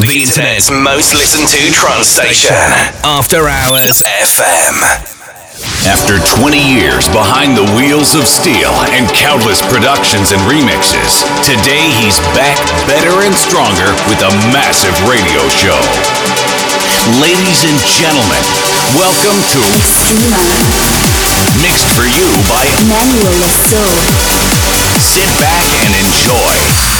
the internet's most listened to trance station. After Hours FM. After 20 years behind the wheels of steel and countless productions and remixes, today he's back better and stronger with a massive radio show. Ladies and gentlemen, welcome to Extrema. Mixed for you by Manuel Le Saux. Sit back and enjoy.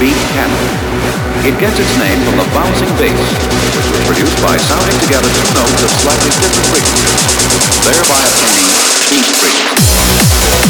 beat cannon. It gets its name from the bouncing bass, which was produced by sounding together two notes of slightly different frequencies, thereby obtaining beat frequency.